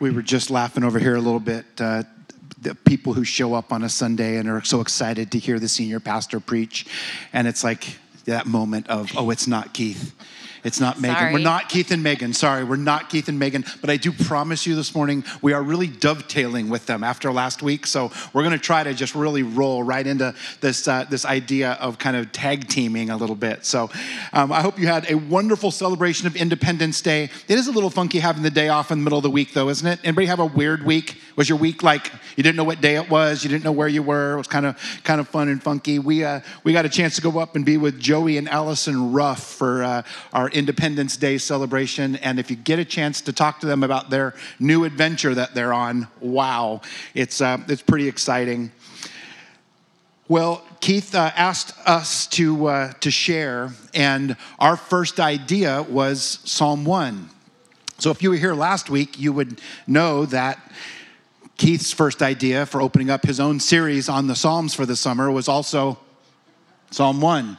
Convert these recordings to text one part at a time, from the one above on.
we were just laughing over here a little bit. Uh, the people who show up on a Sunday and are so excited to hear the senior pastor preach, and it's like that moment of, oh, it's not Keith. It's not Megan. We're not Keith and Megan. Sorry, we're not Keith and Megan. But I do promise you this morning, we are really dovetailing with them after last week. So we're going to try to just really roll right into this uh, this idea of kind of tag teaming a little bit. So um, I hope you had a wonderful celebration of Independence Day. It is a little funky having the day off in the middle of the week, though, isn't it? Anybody have a weird week? Was your week like you didn't know what day it was? You didn't know where you were? It was kind of kind of fun and funky. We uh, we got a chance to go up and be with Joey and Allison Ruff for uh, our Independence Day celebration. And if you get a chance to talk to them about their new adventure that they're on, wow, it's uh, it's pretty exciting. Well, Keith uh, asked us to uh, to share, and our first idea was Psalm one. So if you were here last week, you would know that Keith's first idea for opening up his own series on the Psalms for the summer was also Psalm 1.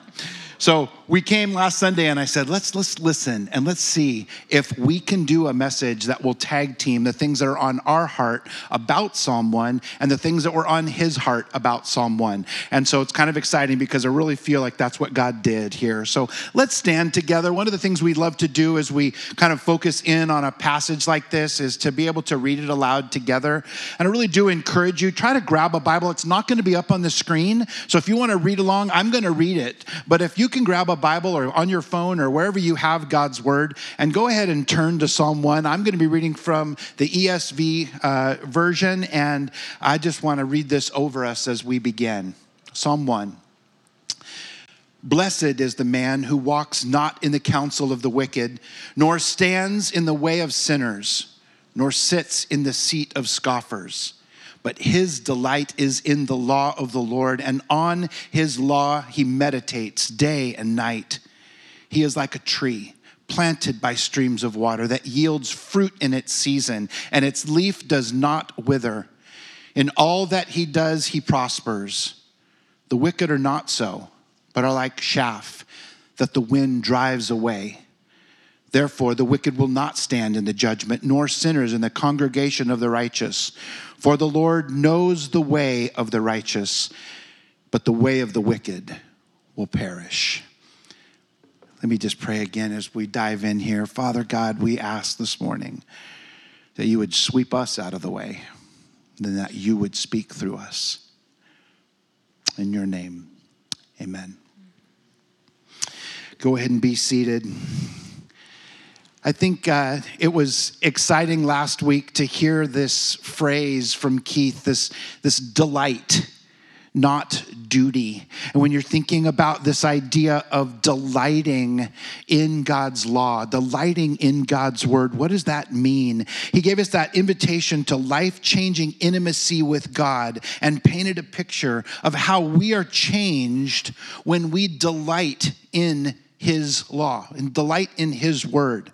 So we came last Sunday and I said, let's, let's listen and let's see if we can do a message that will tag team the things that are on our heart about Psalm 1 and the things that were on his heart about Psalm 1. And so it's kind of exciting because I really feel like that's what God did here. So let's stand together. One of the things we love to do as we kind of focus in on a passage like this is to be able to read it aloud together. And I really do encourage you, try to grab a Bible. It's not going to be up on the screen. So if you want to read along, I'm going to read it. But if you can grab a Bible or on your phone or wherever you have God's word and go ahead and turn to Psalm 1. I'm going to be reading from the ESV uh, version, and I just want to read this over us as we begin. Psalm 1. Blessed is the man who walks not in the counsel of the wicked, nor stands in the way of sinners, nor sits in the seat of scoffers. But his delight is in the law of the Lord, and on his law he meditates day and night. He is like a tree planted by streams of water that yields fruit in its season, and its leaf does not wither. In all that he does, he prospers. The wicked are not so, but are like chaff that the wind drives away. Therefore, the wicked will not stand in the judgment, nor sinners in the congregation of the righteous. For the Lord knows the way of the righteous, but the way of the wicked will perish. Let me just pray again as we dive in here. Father God, we ask this morning that you would sweep us out of the way, and that you would speak through us. In your name, amen. Go ahead and be seated. I think uh, it was exciting last week to hear this phrase from Keith, this, this delight, not duty. And when you're thinking about this idea of delighting in God's law, delighting in God's word, what does that mean? He gave us that invitation to life changing intimacy with God and painted a picture of how we are changed when we delight in his law and delight in his word.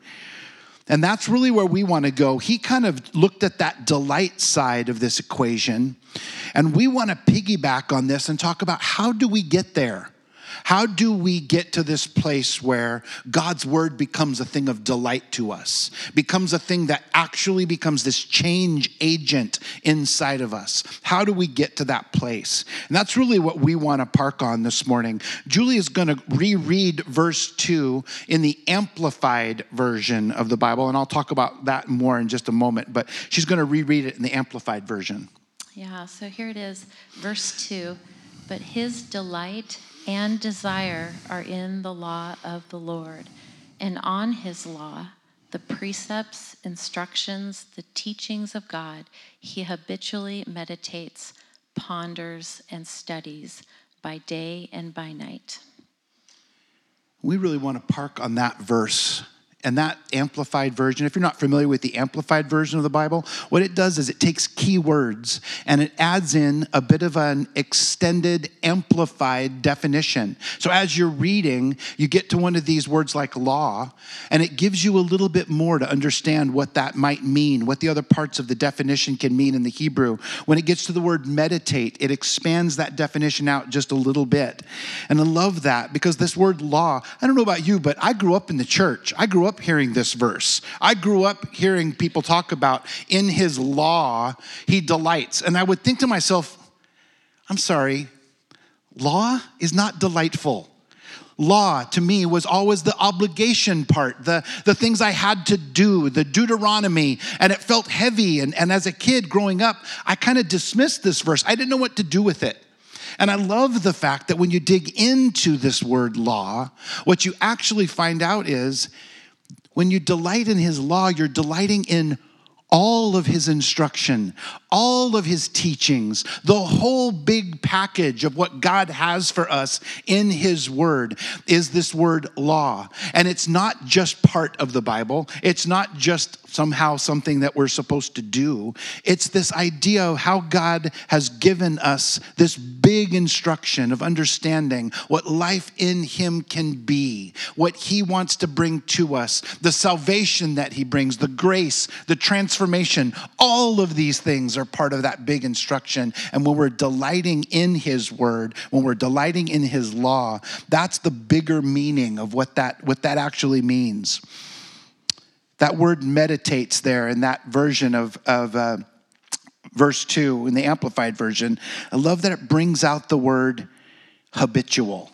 And that's really where we want to go. He kind of looked at that delight side of this equation, and we want to piggyback on this and talk about how do we get there? How do we get to this place where God's word becomes a thing of delight to us, becomes a thing that actually becomes this change agent inside of us? How do we get to that place? And that's really what we want to park on this morning. Julie is going to reread verse 2 in the amplified version of the Bible, and I'll talk about that more in just a moment, but she's going to reread it in the amplified version. Yeah, so here it is, verse 2. But his delight and desire are in the law of the Lord, and on his law, the precepts, instructions, the teachings of God, he habitually meditates, ponders, and studies by day and by night. We really want to park on that verse and that amplified version, if you're not familiar with the amplified version of the Bible, what it does is it takes key words and it adds in a bit of an extended, amplified definition. So as you're reading, you get to one of these words like law, and it gives you a little bit more to understand what that might mean, what the other parts of the definition can mean in the Hebrew. When it gets to the word meditate, it expands that definition out just a little bit. And I love that because this word law, I don't know about you, but I grew up in the church. I grew up hearing this verse. I grew up hearing people talk about in his law, he delights. And I would think to myself, I'm sorry, law is not delightful. Law to me was always the obligation part, the, the things I had to do, the Deuteronomy, and it felt heavy. And, and as a kid growing up, I kind of dismissed this verse. I didn't know what to do with it. And I love the fact that when you dig into this word law, what you actually find out is when you delight in his law, you're delighting in all of his instruction, all of his teachings, the whole big package of what God has for us in his word is this word law. And it's not just part of the Bible, it's not just somehow something that we're supposed to do. It's this idea of how God has given us this big instruction of understanding what life in him can be, what he wants to bring to us, the salvation that he brings, the grace, the transformation. All of these things are part of that big instruction. And when we're delighting in His word, when we're delighting in His law, that's the bigger meaning of what that, what that actually means. That word meditates there in that version of, of uh, verse 2 in the Amplified Version. I love that it brings out the word habitual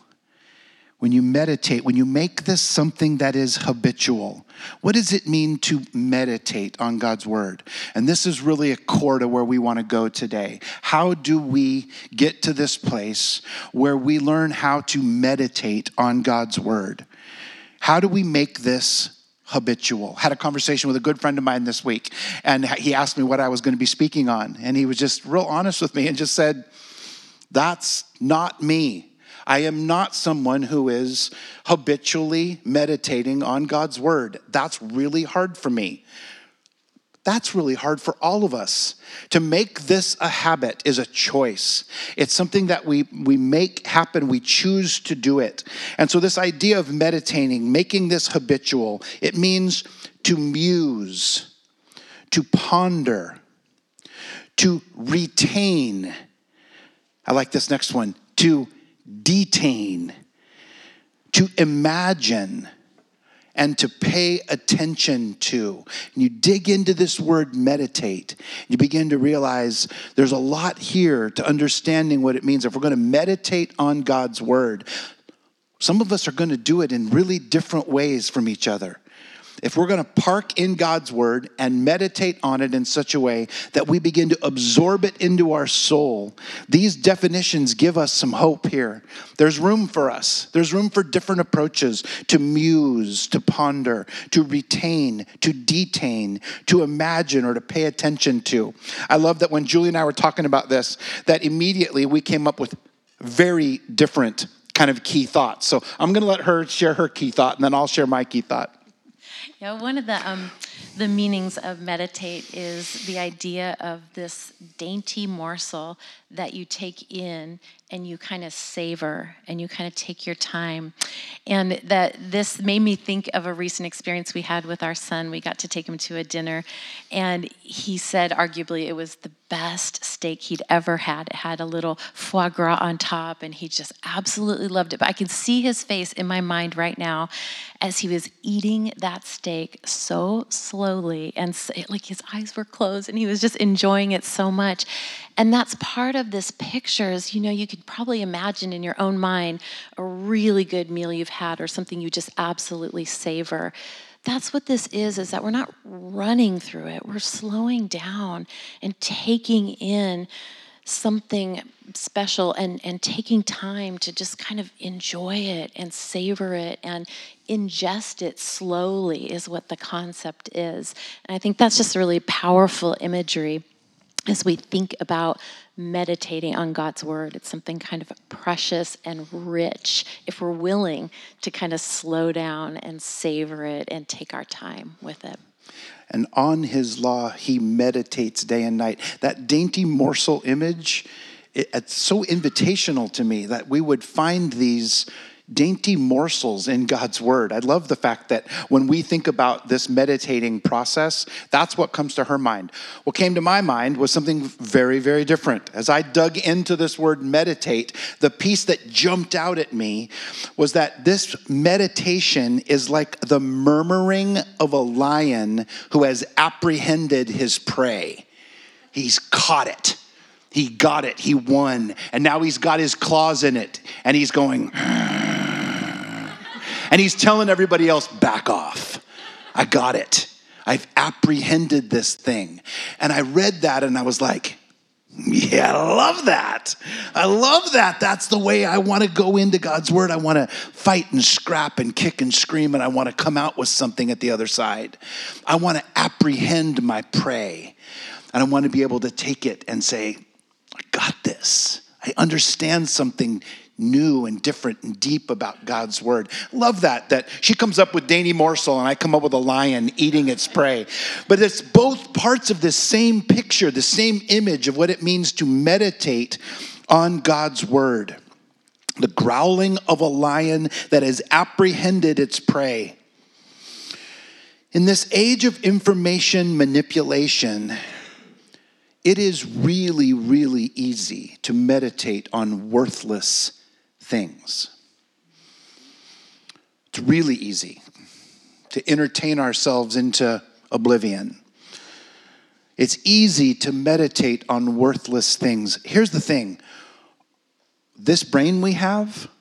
when you meditate, when you make this something that is habitual, what does it mean to meditate on God's word? And this is really a core to where we want to go today. How do we get to this place where we learn how to meditate on God's word? How do we make this habitual. Had a conversation with a good friend of mine this week, and he asked me what I was going to be speaking on. And he was just real honest with me and just said, That's not me. I am not someone who is habitually meditating on God's word. That's really hard for me. That's really hard for all of us. To make this a habit is a choice. It's something that we, we make happen, we choose to do it. And so, this idea of meditating, making this habitual, it means to muse, to ponder, to retain. I like this next one to detain, to imagine, and to pay attention to. And you dig into this word meditate, you begin to realize there's a lot here to understanding what it means. If we're going to meditate on God's word, some of us are going to do it in really different ways from each other if we're going to park in God's word and meditate on it in such a way that we begin to absorb it into our soul, these definitions give us some hope here. There's room for us, there's room for different approaches to muse, to ponder, to retain, to detain, to imagine, or to pay attention to. I love that when Julie and I were talking about this, that immediately we came up with very different kind of key thoughts. So I'm going to let her share her key thought, and then I'll share my key thought. Yeah, one of the um, the meanings of meditate is the idea of this dainty morsel that you take in and you kind of savor and you kind of take your time. And that this made me think of a recent experience we had with our son. We got to take him to a dinner, and he said, arguably, it was the best steak he'd ever had. It had a little foie gras on top, and he just absolutely loved it. But I can see his face in my mind right now as he was eating that steak so slowly and like his eyes were closed, and he was just enjoying it so much. And that's part of this picture is, you know, you could probably imagine in your own mind a really good meal you've had or something you just absolutely savor. That's what this is, is that we're not running through it. We're slowing down and taking in something special and, and taking time to just kind of enjoy it and savor it and ingest it slowly is what the concept is. And I think that's just a really powerful imagery as we think about meditating on God's word. It's something kind of precious and rich if we're willing to kind of slow down and savor it and take our time with it. And on his law, he meditates day and night. That dainty morsel image, it's so invitational to me that we would find these dainty morsels in God's word. I love the fact that when we think about this meditating process, that's what comes to her mind. What came to my mind was something very, very different. As I dug into this word meditate, the piece that jumped out at me was that this meditation is like the murmuring of a lion who has apprehended his prey. He's caught it. He got it. He won. And now he's got his claws in it. And he's going, and he's telling everybody else, back off. I got it. I've apprehended this thing. And I read that and I was like, yeah, I love that. I love that. That's the way I want to go into God's word. I want to fight and scrap and kick and scream, and I want to come out with something at the other side. I want to apprehend my prey, and I want to be able to take it and say, I got this. I understand something new and different and deep about God's word. Love that, that she comes up with dainty morsel and I come up with a lion eating its prey. But it's both parts of this same picture, the same image of what it means to meditate on God's word. The growling of a lion that has apprehended its prey. In this age of information manipulation, it is really, really easy to meditate on worthless things. It's really easy to entertain ourselves into oblivion. It's easy to meditate on worthless things. Here's the thing this brain we have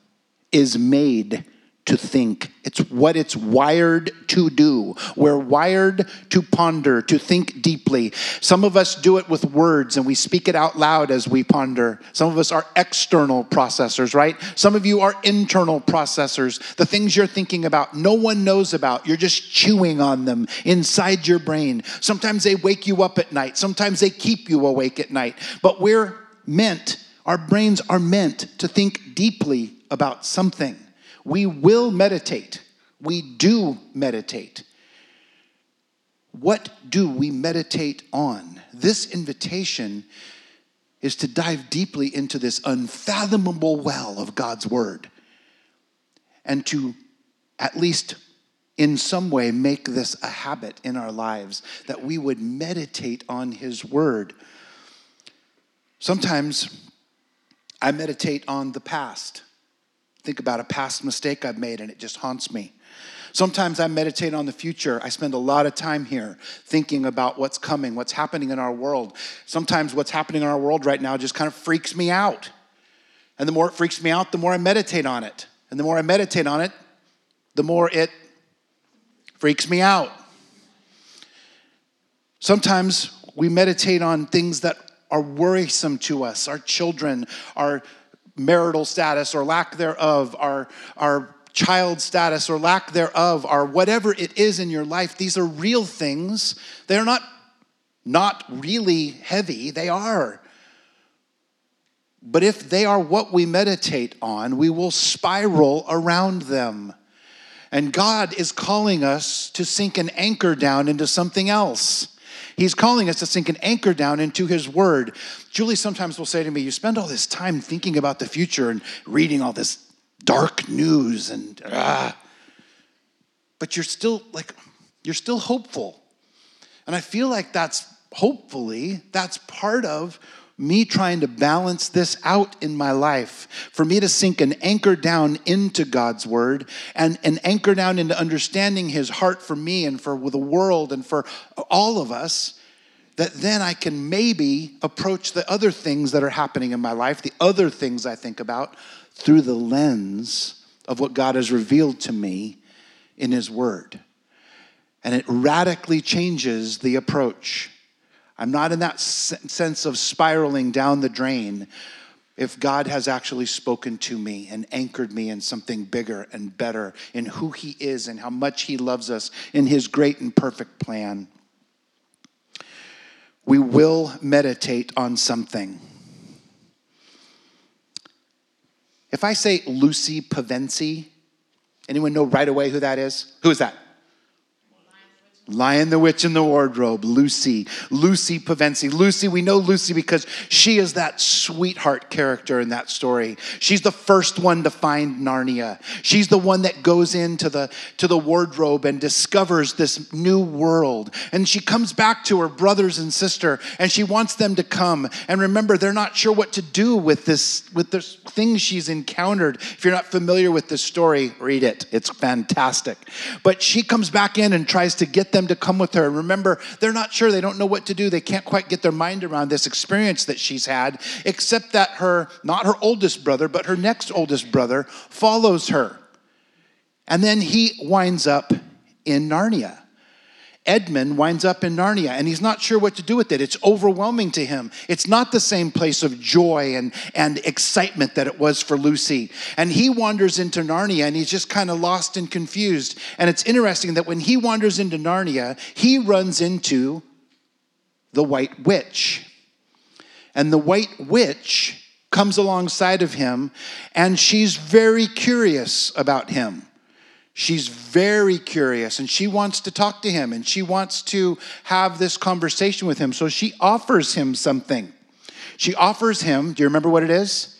is made to think. It's what it's wired to do. We're wired to ponder, to think deeply. Some of us do it with words and we speak it out loud as we ponder. Some of us are external processors, right? Some of you are internal processors. The things you're thinking about, no one knows about. You're just chewing on them inside your brain. Sometimes they wake you up at night, sometimes they keep you awake at night. But we're meant, our brains are meant to think deeply about something. We will meditate. We do meditate. What do we meditate on? This invitation is to dive deeply into this unfathomable well of God's Word and to at least in some way make this a habit in our lives that we would meditate on His Word. Sometimes I meditate on the past think about a past mistake I've made and it just haunts me. Sometimes I meditate on the future. I spend a lot of time here thinking about what's coming, what's happening in our world. Sometimes what's happening in our world right now just kind of freaks me out. And the more it freaks me out, the more I meditate on it. And the more I meditate on it, the more it freaks me out. Sometimes we meditate on things that are worrisome to us, our children, our marital status or lack thereof, our, our child status or lack thereof, or whatever it is in your life, these are real things. They're not not really heavy, they are. But if they are what we meditate on, we will spiral around them. And God is calling us to sink an anchor down into something else. He's calling us to sink an anchor down into His Word. Julie sometimes will say to me, You spend all this time thinking about the future and reading all this dark news, and ah, but you're still like, you're still hopeful. And I feel like that's hopefully, that's part of me trying to balance this out in my life, for me to sink an anchor down into God's word and an anchor down into understanding his heart for me and for the world and for all of us, that then I can maybe approach the other things that are happening in my life, the other things I think about, through the lens of what God has revealed to me in his word. And it radically changes the approach. I'm not in that sense of spiraling down the drain if God has actually spoken to me and anchored me in something bigger and better in who He is and how much He loves us in His great and perfect plan. We will meditate on something. If I say Lucy Pevensie, anyone know right away who that is? Who is that? Lion the Witch in the Wardrobe, Lucy, Lucy Pevensie. Lucy, we know Lucy because she is that sweetheart character in that story. She's the first one to find Narnia. She's the one that goes into the, to the wardrobe and discovers this new world. And she comes back to her brothers and sister and she wants them to come. And remember, they're not sure what to do with this, with this thing she's encountered. If you're not familiar with this story, read it. It's fantastic. But she comes back in and tries to get them to come with her. Remember, they're not sure, they don't know what to do. They can't quite get their mind around this experience that she's had, except that her, not her oldest brother, but her next oldest brother follows her. And then he winds up in Narnia. Edmund winds up in Narnia and he's not sure what to do with it. It's overwhelming to him. It's not the same place of joy and, and excitement that it was for Lucy. And he wanders into Narnia and he's just kind of lost and confused. And it's interesting that when he wanders into Narnia, he runs into the White Witch. And the White Witch comes alongside of him and she's very curious about him. She's very curious and she wants to talk to him and she wants to have this conversation with him. So she offers him something. She offers him, do you remember what it is?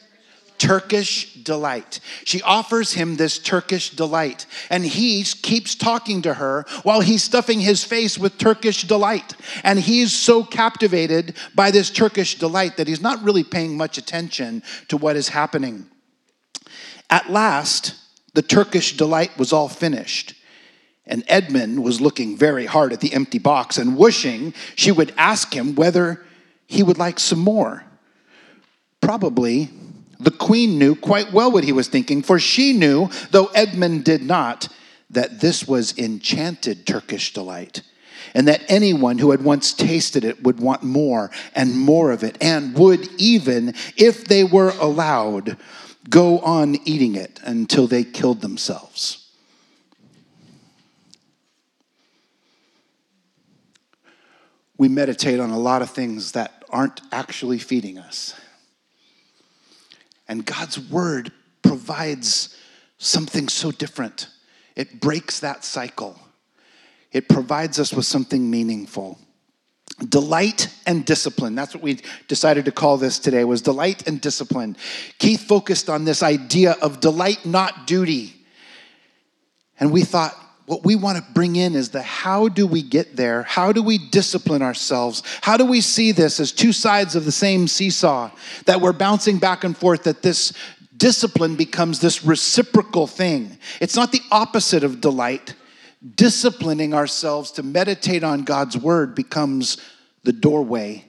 Turkish delight. She offers him this Turkish delight, and he keeps talking to her while he's stuffing his face with Turkish delight. And he's so captivated by this Turkish delight that he's not really paying much attention to what is happening. At last, the Turkish delight was all finished. And Edmund was looking very hard at the empty box and wishing she would ask him whether he would like some more. Probably the queen knew quite well what he was thinking, for she knew, though Edmund did not, that this was enchanted Turkish delight, and that anyone who had once tasted it would want more and more of it, and would even, if they were allowed, go on eating it until they killed themselves. We meditate on a lot of things that aren't actually feeding us. And God's word provides something so different. It breaks that cycle. It provides us with something meaningful. Delight and discipline. That's what we decided to call this today was delight and discipline. Keith focused on this idea of delight not duty. And we thought what we want to bring in is the how do we get there? How do we discipline ourselves? How do we see this as two sides of the same seesaw that we're bouncing back and forth that this discipline becomes this reciprocal thing. It's not the opposite of delight disciplining ourselves to meditate on God's word becomes the doorway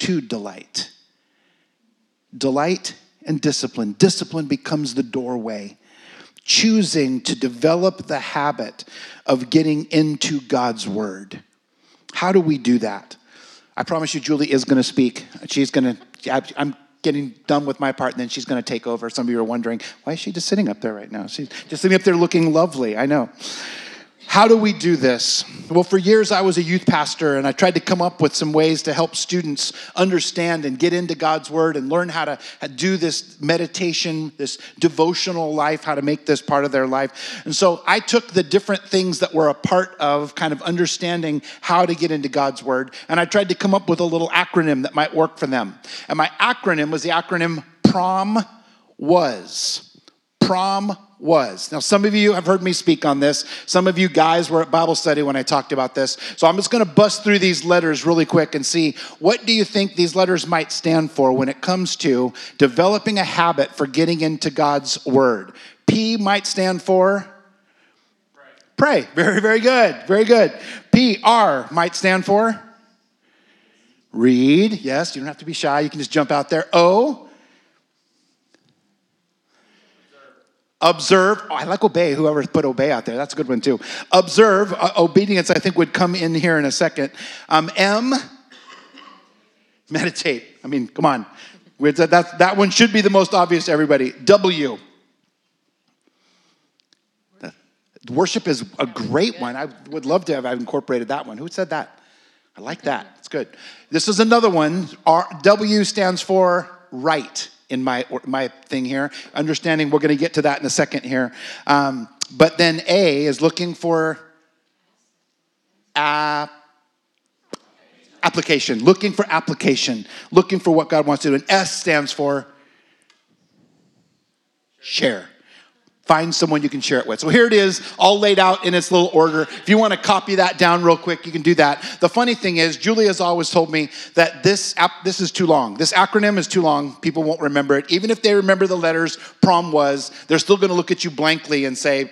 to delight. Delight and discipline. Discipline becomes the doorway. Choosing to develop the habit of getting into God's word. How do we do that? I promise you, Julie is going to speak. She's going to, I'm getting done with my part, and then she's going to take over. Some of you are wondering, why is she just sitting up there right now? She's just sitting up there looking lovely. I know. How do we do this? Well, for years I was a youth pastor and I tried to come up with some ways to help students understand and get into God's Word and learn how to do this meditation, this devotional life, how to make this part of their life. And so I took the different things that were a part of kind of understanding how to get into God's Word and I tried to come up with a little acronym that might work for them. And my acronym was the acronym PROM WAS. PROM was. Now, some of you have heard me speak on this. Some of you guys were at Bible study when I talked about this. So I'm just going to bust through these letters really quick and see what do you think these letters might stand for when it comes to developing a habit for getting into God's word. P might stand for pray. pray. Very, very good. Very good. P R might stand for read. Yes, you don't have to be shy. You can just jump out there. O Observe. Oh, I like obey. Whoever put obey out there, that's a good one too. Observe. Uh, obedience, I think, would come in here in a second. Um, M. Meditate. I mean, come on. That, that one should be the most obvious to everybody. W. Worship is a great one. I would love to have incorporated that one. Who said that? I like that. It's good. This is another one. R, w stands for write in my, my thing here. Understanding, we're going to get to that in a second here. Um, but then A is looking for app application, looking for application, looking for what God wants to do. And S stands for share. Find someone you can share it with. So here it is, all laid out in its little order. If you want to copy that down real quick, you can do that. The funny thing is, Julie has always told me that this app, this is too long. This acronym is too long. People won't remember it. Even if they remember the letters, prom was, they're still going to look at you blankly and say,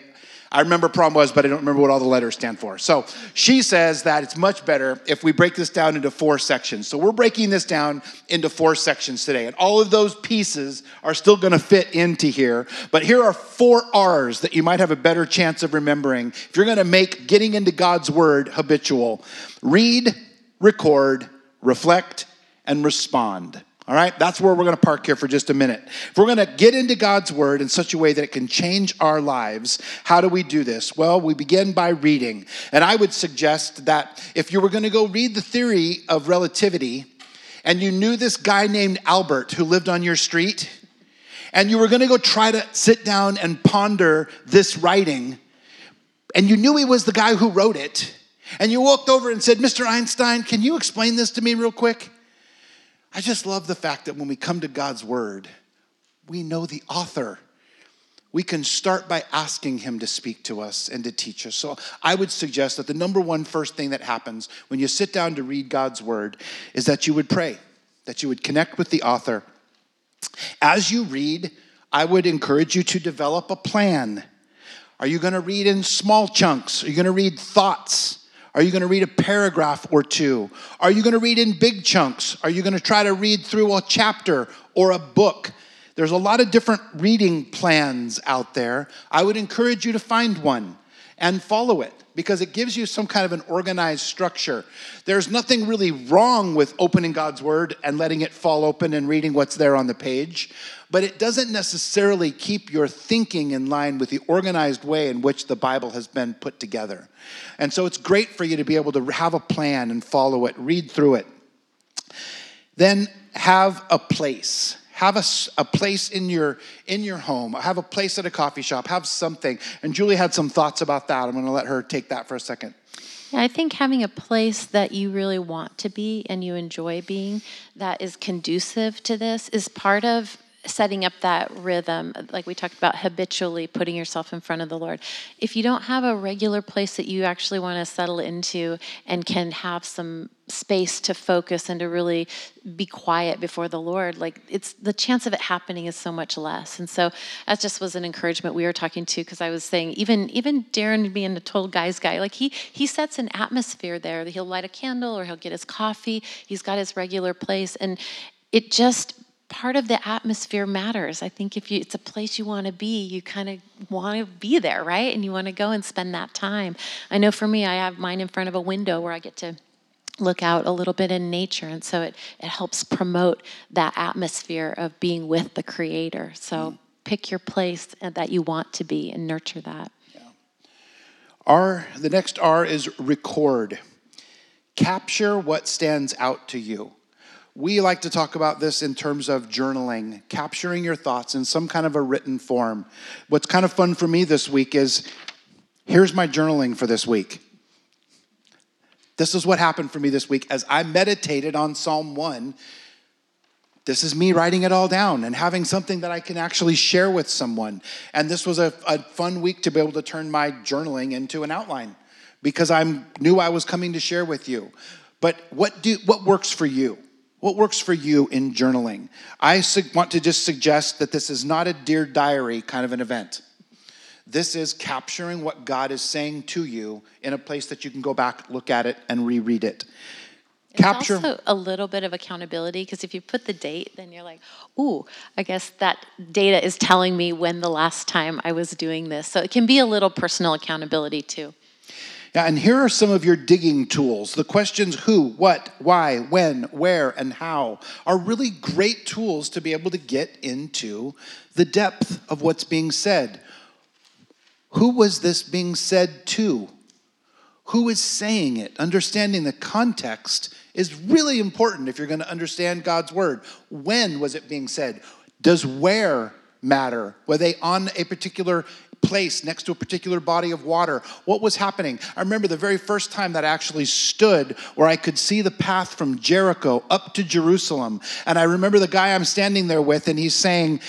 I remember prom was, but I don't remember what all the letters stand for. So she says that it's much better if we break this down into four sections. So we're breaking this down into four sections today. And all of those pieces are still going to fit into here. But here are four R's that you might have a better chance of remembering if you're going to make getting into God's word habitual read, record, reflect, and respond. All right, that's where we're going to park here for just a minute. If we're going to get into God's word in such a way that it can change our lives, how do we do this? Well, we begin by reading. And I would suggest that if you were going to go read the theory of relativity and you knew this guy named Albert who lived on your street, and you were going to go try to sit down and ponder this writing, and you knew he was the guy who wrote it, and you walked over and said, Mr. Einstein, can you explain this to me real quick? I just love the fact that when we come to God's word, we know the author. We can start by asking him to speak to us and to teach us. So I would suggest that the number one first thing that happens when you sit down to read God's word is that you would pray, that you would connect with the author. As you read, I would encourage you to develop a plan. Are you going to read in small chunks? Are you going to read thoughts? Are you going to read a paragraph or two? Are you going to read in big chunks? Are you going to try to read through a chapter or a book? There's a lot of different reading plans out there. I would encourage you to find one and follow it because it gives you some kind of an organized structure. There's nothing really wrong with opening God's Word and letting it fall open and reading what's there on the page, but it doesn't necessarily keep your thinking in line with the organized way in which the Bible has been put together. And so it's great for you to be able to have a plan and follow it, read through it. Then have a place have a, a place in your in your home. Have a place at a coffee shop. Have something. And julie had some thoughts about that. I'm going to let her take that for a second. Yeah, I think having a place that you really want to be and you enjoy being that is conducive to this is part of setting up that rhythm, like we talked about habitually putting yourself in front of the Lord. If you don't have a regular place that you actually want to settle into and can have some space to focus and to really be quiet before the Lord, like it's the chance of it happening is so much less. And so that just was an encouragement we were talking to because I was saying even even Darrin being a total guy's guy, like he he sets an atmosphere there. He'll light a candle or he'll get his coffee. He's got his regular place and it just part of the atmosphere matters. I think if you, it's a place you want to be, you kind of want to be there, right? And you want to go and spend that time. I know for me, I have mine in front of a window where I get to look out a little bit in nature. And so it, it helps promote that atmosphere of being with the Creator. So mm. pick your place that you want to be and nurture that. Yeah. R, the next R is record. Capture what stands out to you. We like to talk about this in terms of journaling, capturing your thoughts in some kind of a written form. What's kind of fun for me this week is here's my journaling for this week. This is what happened for me this week as I meditated on Psalm 1. This is me writing it all down and having something that I can actually share with someone. And this was a, a fun week to be able to turn my journaling into an outline because I knew I was coming to share with you. But what, do, what works for you? What works for you in journaling? I want to just suggest that this is not a Dear Diary kind of an event. This is capturing what God is saying to you in a place that you can go back, look at it, and reread it. It's Capture. also a little bit of accountability because if you put the date, then you're like, ooh, I guess that data is telling me when the last time I was doing this. So it can be a little personal accountability too. Yeah, and here are some of your digging tools. The questions who, what, why, when, where, and how are really great tools to be able to get into the depth of what's being said. Who was this being said to? Who is saying it? Understanding the context is really important if you're going to understand God's word. When was it being said? Does where matter? Were they on a particular place next to a particular body of water. What was happening? I remember the very first time that I actually stood where I could see the path from Jericho up to Jerusalem. And I remember the guy I'm standing there with, and he's saying,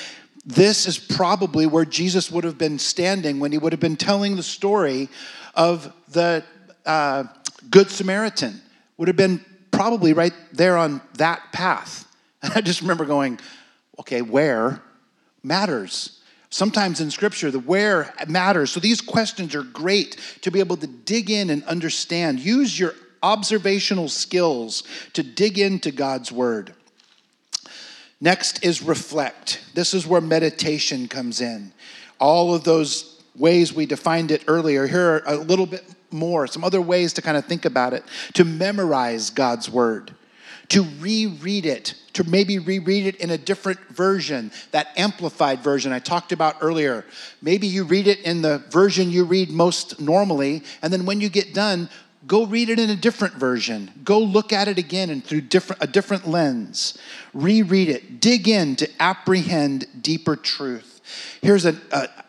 This is probably where Jesus would have been standing when he would have been telling the story of the uh, Good Samaritan. Would have been probably right there on that path. And I just remember going, okay, where matters. Sometimes in scripture, the where matters. So these questions are great to be able to dig in and understand. Use your observational skills to dig into God's word. Next is reflect. This is where meditation comes in. All of those ways we defined it earlier, here are a little bit more, some other ways to kind of think about it. To memorize God's word, to reread it, to maybe reread it in a different version, that amplified version I talked about earlier. Maybe you read it in the version you read most normally, and then when you get done, go read it in a different version. Go look at it again and through different, a different lens. Reread it. Dig in to apprehend deeper truth. Here's an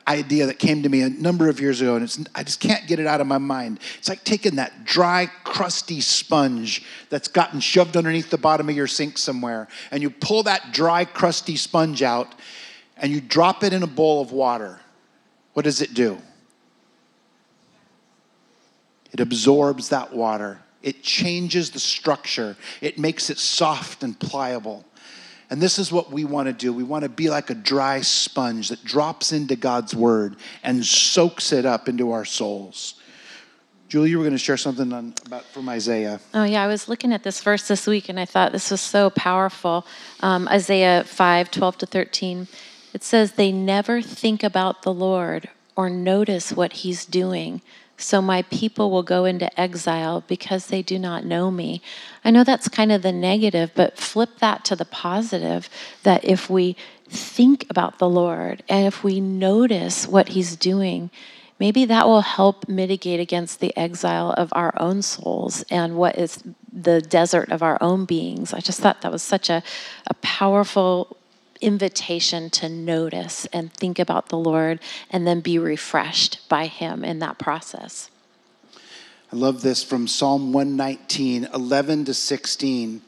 idea that came to me a number of years ago, and I just can't get it out of my mind. It's like taking that dry, crusty sponge that's gotten shoved underneath the bottom of your sink somewhere, and you pull that dry, crusty sponge out, and you drop it in a bowl of water. What does it do? It absorbs that water. It changes the structure. It makes it soft and pliable. And this is what we want to do. We want to be like a dry sponge that drops into God's word and soaks it up into our souls. Julie, you were going to share something on, about from Isaiah. Oh, yeah. I was looking at this verse this week and I thought this was so powerful. Um, Isaiah 5 12 to 13. It says, They never think about the Lord or notice what he's doing. So my people will go into exile because they do not know me. I know that's kind of the negative, but flip that to the positive that if we think about the Lord and if we notice what he's doing, maybe that will help mitigate against the exile of our own souls and what is the desert of our own beings. I just thought that was such a, a powerful invitation to notice and think about the Lord and then be refreshed by Him in that process. I love this from Psalm 119, 11 to 16.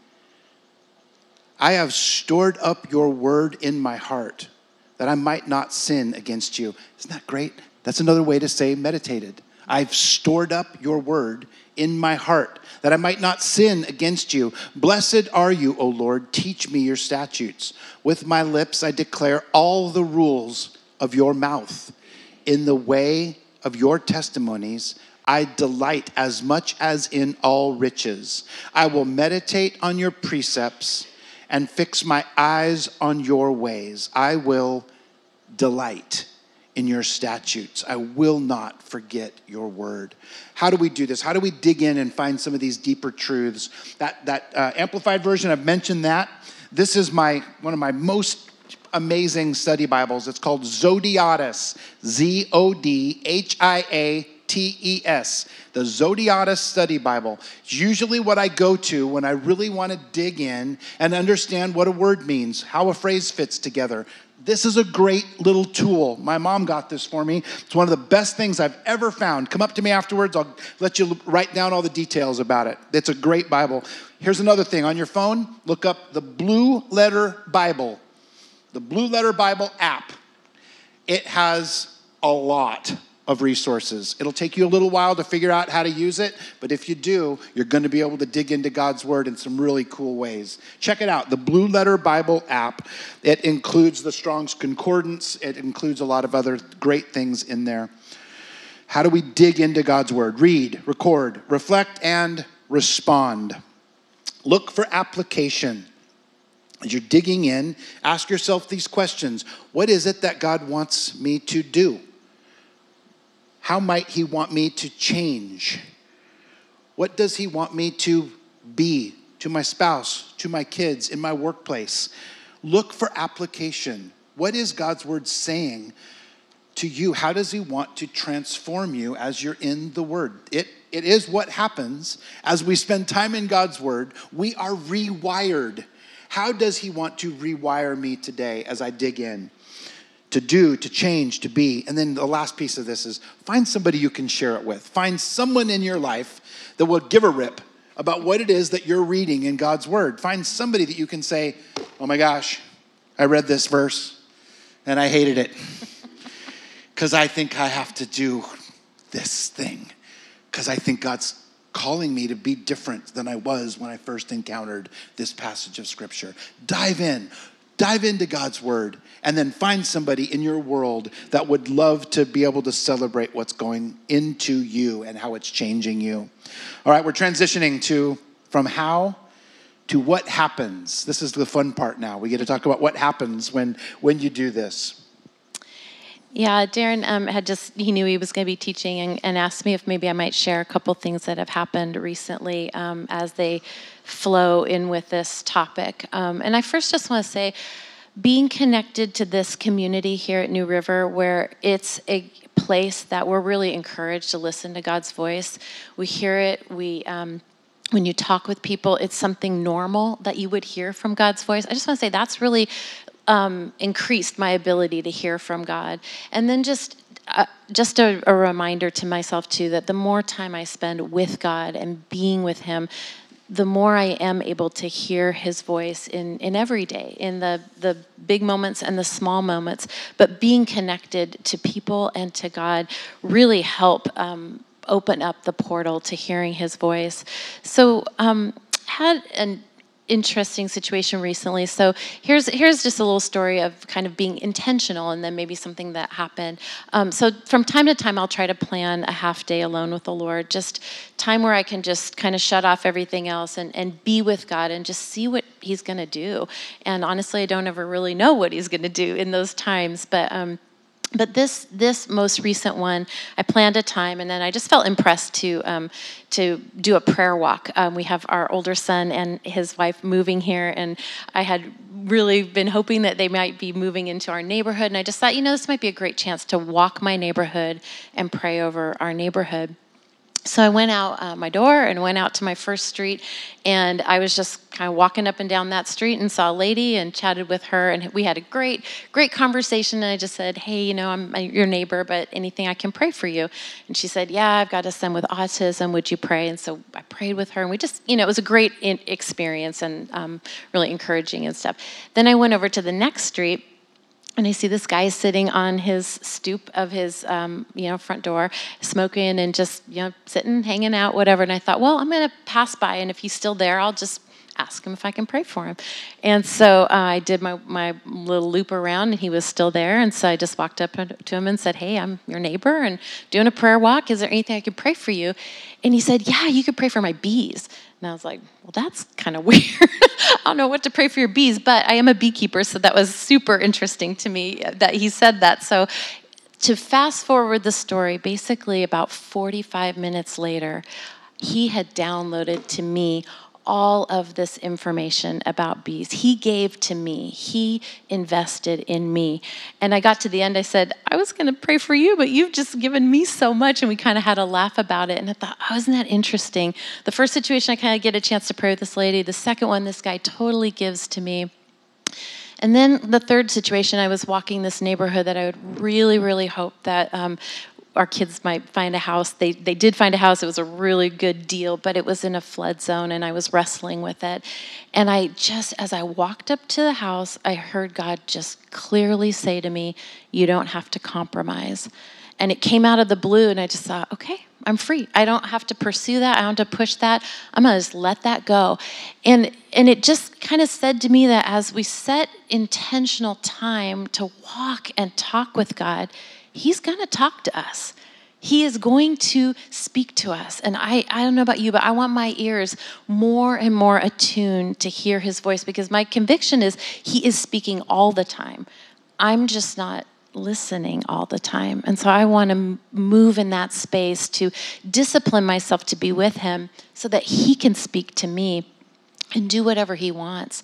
I have stored up your word in my heart that I might not sin against you. Isn't that great? That's another way to say meditated. I've stored up your word in my heart that I might not sin against you. Blessed are you, O Lord. Teach me your statutes. With my lips I declare all the rules of your mouth. In the way of your testimonies, I delight as much as in all riches. I will meditate on your precepts and fix my eyes on your ways. I will delight in your statutes. I will not forget your word. How do we do this? How do we dig in and find some of these deeper truths? That, that uh, amplified version, I've mentioned that. This is my one of my most amazing study Bibles. It's called Zodhiates, Z O D H I A T E S, the Zodhiates Study Bible. It's usually what I go to when I really want to dig in and understand what a word means, how a phrase fits together. This is a great little tool. My mom got this for me. It's one of the best things I've ever found. Come up to me afterwards. I'll let you write down all the details about it. It's a great Bible. Here's another thing on your phone look up the Blue Letter Bible, the Blue Letter Bible app. It has a lot of resources. It'll take you a little while to figure out how to use it, but if you do, you're going to be able to dig into God's Word in some really cool ways. Check it out the Blue Letter Bible app. It includes the Strong's Concordance, it includes a lot of other great things in there. How do we dig into God's Word? Read, record, reflect, and respond. Look for application. As you're digging in, ask yourself these questions What is it that God wants me to do? How might He want me to change? What does He want me to be to my spouse, to my kids, in my workplace? Look for application. What is God's Word saying to you? How does He want to transform you as you're in the Word? It, it is what happens as we spend time in God's Word. We are rewired. How does He want to rewire me today as I dig in? To do, to change, to be. And then the last piece of this is find somebody you can share it with. Find someone in your life that will give a rip about what it is that you're reading in God's Word. Find somebody that you can say, oh my gosh, I read this verse and I hated it because I think I have to do this thing because I think God's calling me to be different than I was when I first encountered this passage of Scripture. Dive in, dive into God's Word, and then find somebody in your world that would love to be able to celebrate what's going into you and how it's changing you. All right, we're transitioning to from how to what happens. This is the fun part now. We get to talk about what happens when when you do this. Yeah, Darrin um, had just, he knew he was going to be teaching and, and, asked me if maybe I might share a couple things that have happened recently um, as they flow in with this topic. Um, and I first just want to say, being connected to this community here at New River, where it's a place that we're really encouraged to listen to God's voice. We hear it, we, um, when you talk with people, it's something normal that you would hear from God's voice. I just want to say that's really um, increased my ability to hear from God. And then just uh, just a, a, reminder to myself too that the more time I spend with God and being with Him, the more I am able to hear His voice in in every day, in the the big moments and the small moments. But being connected to people and to God really help. Um, open up the portal to hearing his voice so um, had an interesting situation recently. So here's here's just a little story of kind of being intentional, and then maybe something that happened. Um, so from time to time, I'll try to plan a half day alone with the Lord, just time where I can just kind of shut off everything else and and be with God and just see what He's going to do. And honestly, I don't ever really know what He's going to do in those times, but. Um, but this this most recent one, I planned a time, and then I just felt impressed to um, to do a prayer walk. Um, we have our older son and his wife moving here, and I had really been hoping that they might be moving into our neighborhood, and I just thought, you know, this might be a great chance to walk my neighborhood and pray over our neighborhood. So I went out uh, my door and went out to my first street, and I was just kind of walking up and down that street and saw a lady and chatted with her, and we had a great, great conversation. And I just said, "Hey, you know, I'm your neighbor, but anything I can pray for you?" And she said, "Yeah, I've got a son with autism. Would you pray?" And so I prayed with her, and we just, you know, it was a great experience and um, really encouraging and stuff. Then I went over to the next street and I see this guy sitting on his stoop of his, um, you know, front door, smoking and just, you know, sitting, hanging out, whatever. And I thought, well, I'm going to pass by, and if he's still there, I'll just ask him if I can pray for him. And so uh, I did my, my little loop around, and he was still there. And so I just walked up to him and said, Hey, I'm your neighbor and doing a prayer walk. Is there anything I could pray for you? And he said, Yeah, you could pray for my bees. And I was like, well, that's kind of weird. I don't know what to pray for your bees, but I am a beekeeper, so that was super interesting to me uh, that he said that. So to fast forward the story, basically about 45 minutes later, he had downloaded to me all of this information about bees. He gave to me, He invested in me. And I got to the end, I said, I was going to pray for you, but you've just given me so much. And we kind of had a laugh about it. And I thought, oh, isn't that interesting? The first situation, I kind of get a chance to pray with this lady. The second one, this guy totally gives to me. And then the third situation, I was walking this neighborhood that I would really, really hope that um, our kids might find a house. They, they did find a house. It was a really good deal, but it was in a flood zone, and I was wrestling with it. And I just, as I walked up to the house, I heard God just clearly say to me, You don't have to compromise. And it came out of the blue, and I just thought, Okay, I'm free. I don't have to pursue that. I don't have to push that. I'm going to just let that go. And, and it just kind of said to me that as we set intentional time to walk and talk with God, He's going to talk to us. He is going to speak to us. And I, I don't know about you, but I want my ears more and more attuned to hear his voice because my conviction is he is speaking all the time. I'm just not listening all the time. And so I want to move in that space to discipline myself to be with him so that he can speak to me and do whatever he wants.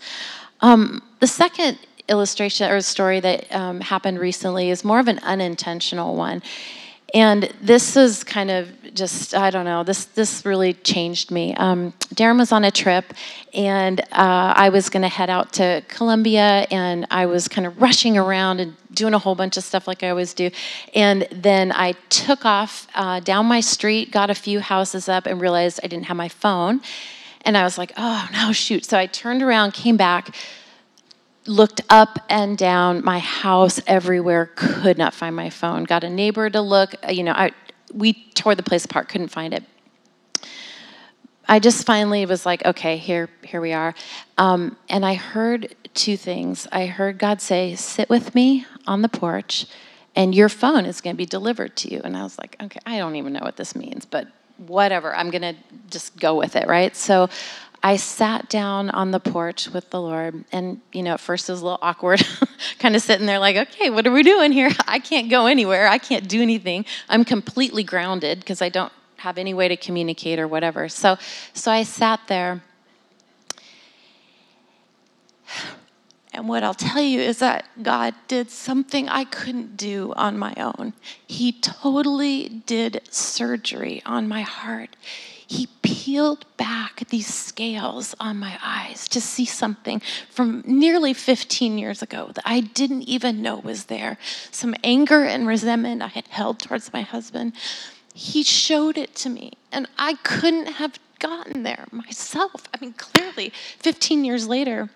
Um, the second illustration or story that um, happened recently is more of an unintentional one. And this is kind of just, I don't know, this, this really changed me. Um, Darrin was on a trip, and uh, I was going to head out to Colombia, and I was kind of rushing around and doing a whole bunch of stuff like I always do. And then I took off uh, down my street, got a few houses up, and realized I didn't have my phone. And I was like, oh, no, shoot. So I turned around, came back, looked up and down my house everywhere could not find my phone. Got a neighbor to look you know I, we tore the place apart couldn't find it. I just finally was like okay here here we are. Um, and i heard two things. I heard god say sit with me on the porch and your phone is going to be delivered to you. And i was like okay i don't even know what this means but whatever i'm going to just go with it right? So I sat down on the porch with the Lord, and you know, at first it was a little awkward, kind of sitting there like, okay, what are we doing here? I can't go anywhere. I can't do anything. I'm completely grounded because I don't have any way to communicate or whatever. So, so I sat there. And what I'll tell you is that God did something I couldn't do on my own. He totally did surgery on my heart he peeled back these scales on my eyes to see something from nearly 15 years ago that I didn't even know was there. Some anger and resentment I had held towards my husband. He showed it to me, and I couldn't have gotten there myself. I mean, clearly, 15 years later,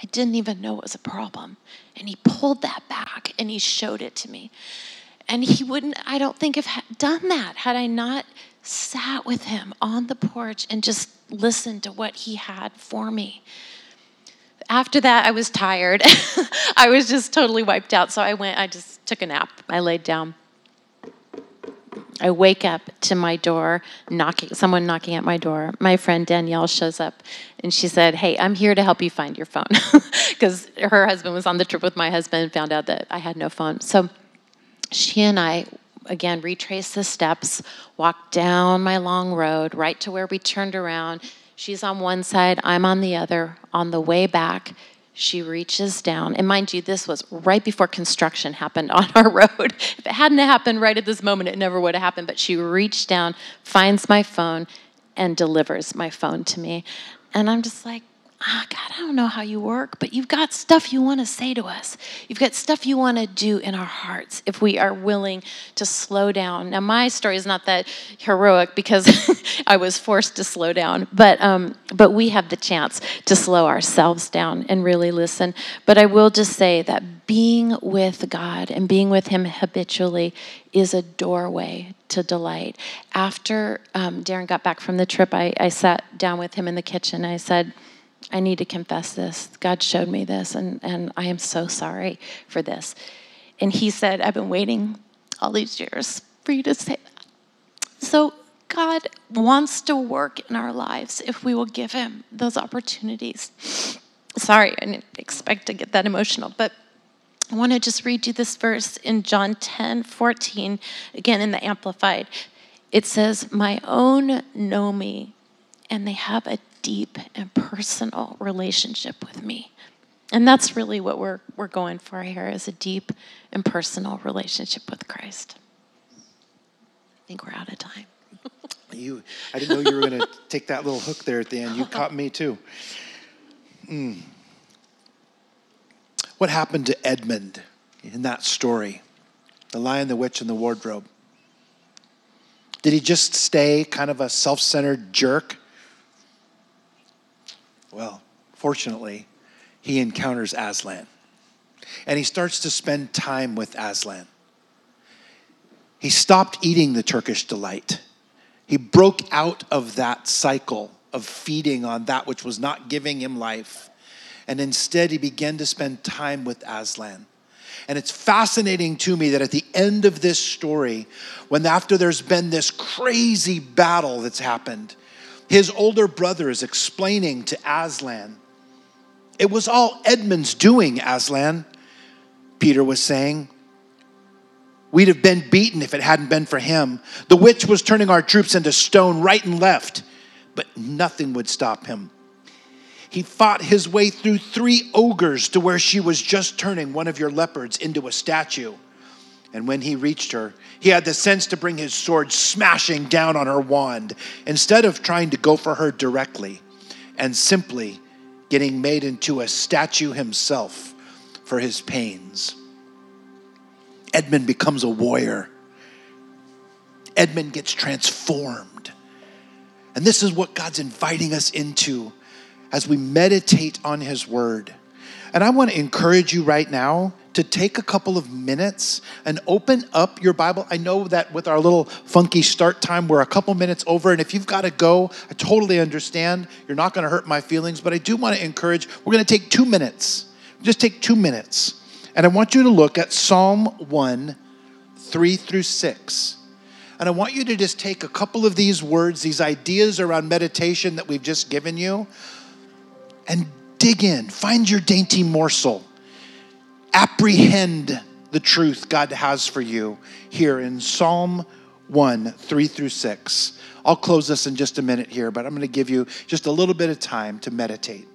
I didn't even know it was a problem. And he pulled that back and he showed it to me. And he wouldn't, I don't think, have done that had I not sat with him on the porch and just listened to what he had for me. After that, I was tired. I was just totally wiped out. So I went, I just took a nap. I laid down. I wake up to my door, knocking, someone knocking at my door. My friend Danielle shows up and she said, Hey, I'm here to help you find your phone. Because her husband was on the trip with my husband and found out that I had no phone. So she and I again, retrace the steps, walk down my long road right to where we turned around. She's on one side, I'm on the other. On the way back, she reaches down. And mind you, this was right before construction happened on our road. If it hadn't happened right at this moment, it never would have happened. But she reached down, finds my phone, and delivers my phone to me. And I'm just like, ah, God, I don't know how you work, but you've got stuff you want to say to us. You've got stuff you want to do in our hearts if we are willing to slow down. Now, my story is not that heroic because I was forced to slow down, but, um, but we have the chance to slow ourselves down and really listen. But I will just say that being with God and being with Him habitually is a doorway to delight. After um, Darrin got back from the trip, I, I sat down with him in the kitchen. I said, I need to confess this. God showed me this, and, and I am so sorry for this. And he said, I've been waiting all these years for you to say that. So God wants to work in our lives if we will give him those opportunities. Sorry, I didn't expect to get that emotional, but I want to just read you this verse in John 10 14, again in the Amplified. It says, My own know me, and they have a deep and personal relationship with me. And that's really what we're, we're going for here is a deep and personal relationship with Christ. I think we're out of time. you, I didn't know you were going to take that little hook there at the end. You caught me too. Mm. What happened to Edmund in that story? The Lion, the Witch, and the Wardrobe. Did he just stay kind of a self centered jerk? Well, fortunately, he encounters Aslan. And he starts to spend time with Aslan. He stopped eating the Turkish delight. He broke out of that cycle of feeding on that which was not giving him life. And instead, he began to spend time with Aslan. And it's fascinating to me that at the end of this story, when after there's been this crazy battle that's happened, his older brother is explaining to Aslan. It was all Edmund's doing, Aslan, Peter was saying. We'd have been beaten if it hadn't been for him. The witch was turning our troops into stone right and left, but nothing would stop him. He fought his way through three ogres to where she was just turning one of your leopards into a statue. And when he reached her, he had the sense to bring his sword smashing down on her wand instead of trying to go for her directly and simply getting made into a statue himself for his pains. Edmund becomes a warrior. Edmund gets transformed. And this is what God's inviting us into as we meditate on his word. And I want to encourage you right now to take a couple of minutes and open up your Bible. I know that with our little funky start time, we're a couple minutes over. And if you've got to go, I totally understand. You're not going to hurt my feelings, but I do want to encourage, we're going to take two minutes. Just take two minutes. And I want you to look at Psalm 1, 3 through 6. And I want you to just take a couple of these words, these ideas around meditation that we've just given you, and dig in. Find your dainty morsel apprehend the truth God has for you here in Psalm 1 3 through 6. I'll close this in just a minute here, but I'm going to give you just a little bit of time to meditate.